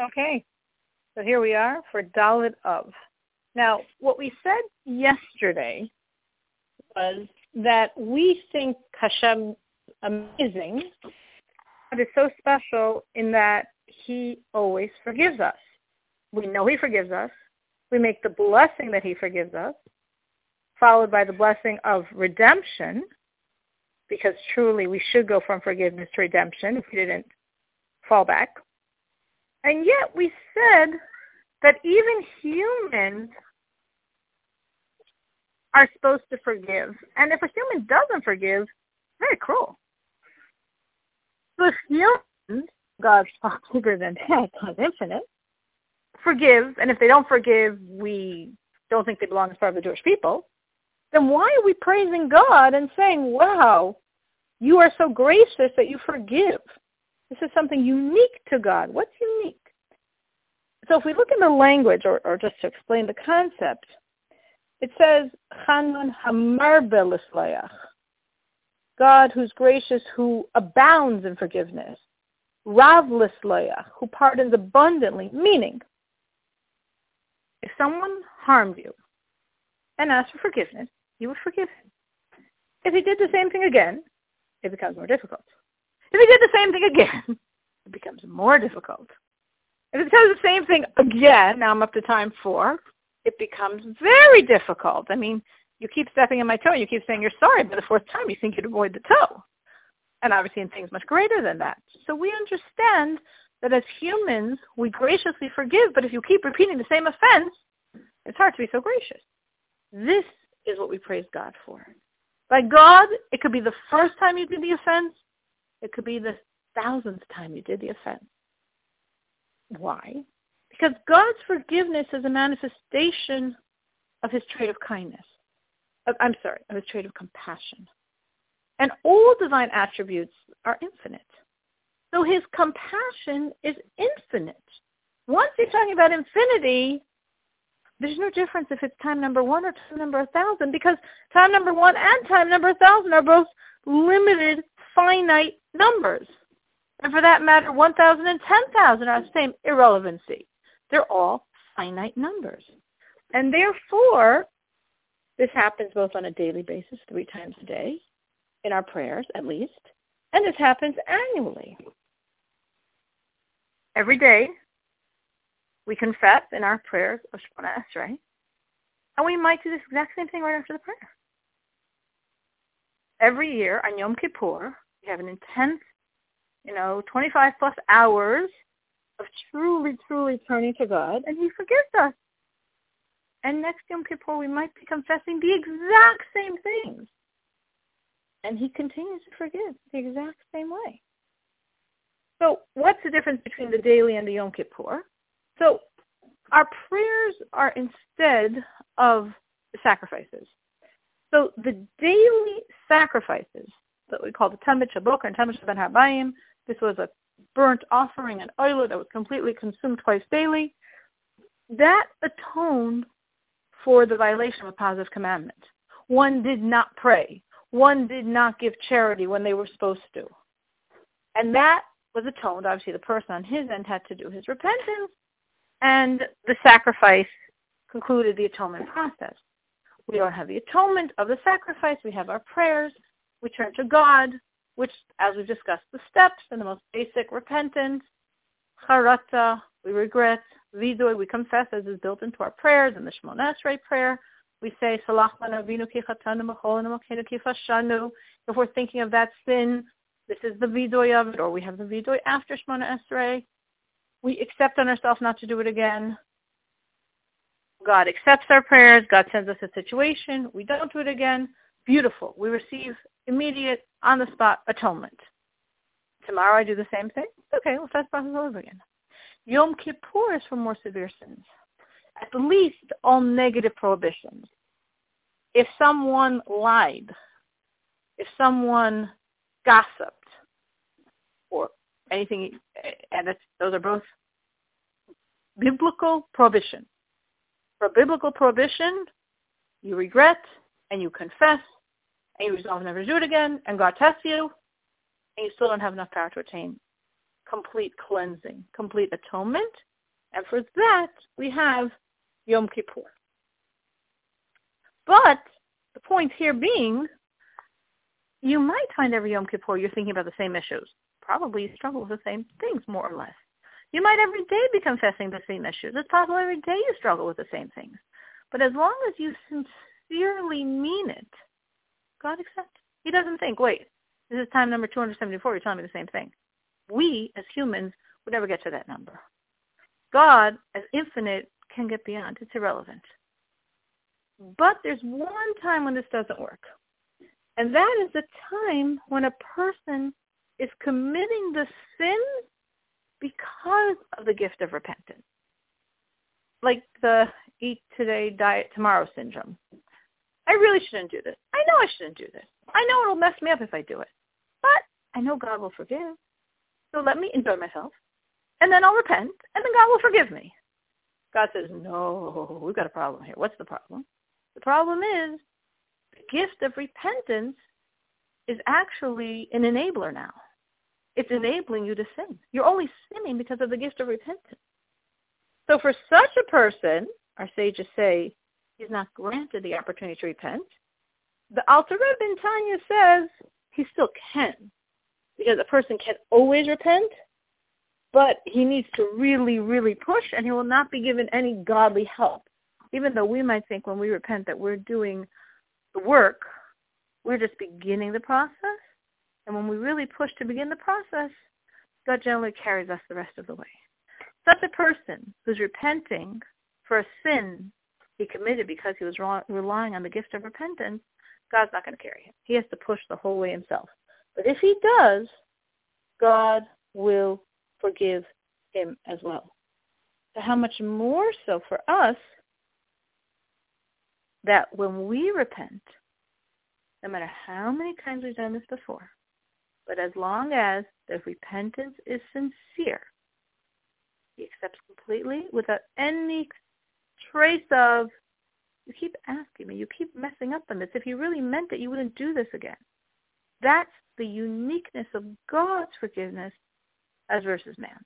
Okay. So here we are for Dalit of. Now, what we said yesterday was that we think Hashem amazing, but it's so special in that he always forgives us. We know he forgives us. We make the blessing that he forgives us, followed by the blessing of redemption, because truly we should go from forgiveness to redemption if we didn't fall back. And yet we said that even humans are supposed to forgive. And if a human doesn't forgive, very cruel. So if humans, God's far bigger than that, God's infinite, forgive, and if they don't forgive, we don't think they belong as part of the Jewish people, then why are we praising God and saying, wow, you are so gracious that you forgive? This is something unique to God. What's unique? So if we look in the language, or, or just to explain the concept, it says, Chanun Hamar God who's gracious, who abounds in forgiveness. Rav Lislayach, who pardons abundantly, meaning, if someone harmed you and asked for forgiveness, you would forgive him. If he did the same thing again, it becomes more difficult. If he did the same thing again, it becomes more difficult. If it does the same thing again, now I'm up to time four, it becomes very difficult. I mean, you keep stepping in my toe, you keep saying you're sorry, but the fourth time you think you'd avoid the toe. And obviously in things much greater than that. So we understand that as humans, we graciously forgive, but if you keep repeating the same offense, it's hard to be so gracious. This is what we praise God for. By God, it could be the first time you did the offense. It could be the thousandth time you did the offense. Why? Because God's forgiveness is a manifestation of his trait of kindness. I'm sorry, of his trait of compassion. And all divine attributes are infinite. So his compassion is infinite. Once you're talking about infinity, there's no difference if it's time number one or time number a thousand because time number one and time number a thousand are both limited, finite numbers. And for that matter, 1,000 and 10,000 are the same irrelevancy. They're all finite numbers. And therefore, this happens both on a daily basis, three times a day, in our prayers at least, and this happens annually. Every day, we confess in our prayers of Shemona Esrei, and we might do this exact same thing right after the prayer. Every year on Yom Kippur, we have an intense, you know, 25 plus hours of truly, truly turning to God, and he forgives us. And next Yom Kippur, we might be confessing the exact same things. And he continues to forgive the exact same way. So what's the difference between the daily and the Yom Kippur? So our prayers are instead of sacrifices. So the daily sacrifices that we call the Tamid Shel Boker and Tamid Shel Bein Ha'arbayim, this was a burnt offering, an oil that was completely consumed twice daily, that atoned for the violation of a positive commandment. One did not pray. One did not give charity when they were supposed to. And that was atoned. Obviously, the person on his end had to do his repentance, and the sacrifice concluded the atonement process. We don't have the atonement of the sacrifice. We have our prayers. We turn to God, which, as we've discussed, the steps and the most basic repentance, charata, we regret, vidoy, we confess as is built into our prayers in the Shemona Esrei prayer. We say, Salach Avinu ki If we're thinking of that sin, this is the vidoy of it, or we have the vidoy after Shemona Esrei. We accept on ourselves not to do it again. God accepts our prayers. God sends us a situation. We don't do it again. Beautiful. We receive immediate, on-the-spot atonement. Tomorrow I do the same thing. Okay, start the process all over again. Yom Kippur is for more severe sins. At least all negative prohibitions. If someone lied, if someone gossiped, or anything, and those are both biblical prohibition. For biblical prohibition, you regret and you confess and you resolve never to do it again, and God tests you, and you still don't have enough power to attain complete cleansing, complete atonement. And for that, we have Yom Kippur. But the point here being, you might find every Yom Kippur you're thinking about the same issues. Probably you struggle with the same things, more or less. You might every day be confessing the same issues. It's possible every day you struggle with the same things. But as long as you sincerely mean it, God accept? He doesn't think, wait, this is time number 274. You're telling me the same thing. We, as humans, would never get to that number. God, as infinite, can get beyond. It's irrelevant. But there's one time when this doesn't work. And that is the time when a person is committing the sin because of the gift of repentance. Like the eat today, diet tomorrow syndrome. I really shouldn't do this. I know I shouldn't do this. I know it'll mess me up if I do it. But I know God will forgive. So let me enjoy myself. And then I'll repent. And then God will forgive me. God says, no, we've got a problem here. What's the problem? The problem is the gift of repentance is actually an enabler now. It's enabling you to sin. You're only sinning because of the gift of repentance. So for such a person, our sages say, he's not granted the opportunity to repent. The Alter Rebbe Tanya says he still can, because a person can always repent, but he needs to really, really push, and he will not be given any godly help. Even though we might think when we repent that we're doing the work, we're just beginning the process. And when we really push to begin the process, God generally carries us the rest of the way. Such a person who's repenting for a sin because he was relying on the gift of repentance, God's not going to carry him. He has to push the whole way himself. But if he does, God will forgive him as well. So how much more so for us that when we repent, no matter how many times we've done this before, but as long as the repentance is sincere, he accepts completely without any trace of, you keep asking me, you keep messing up on this. If you really meant it, you wouldn't do this again. That's the uniqueness of God's forgiveness as versus man.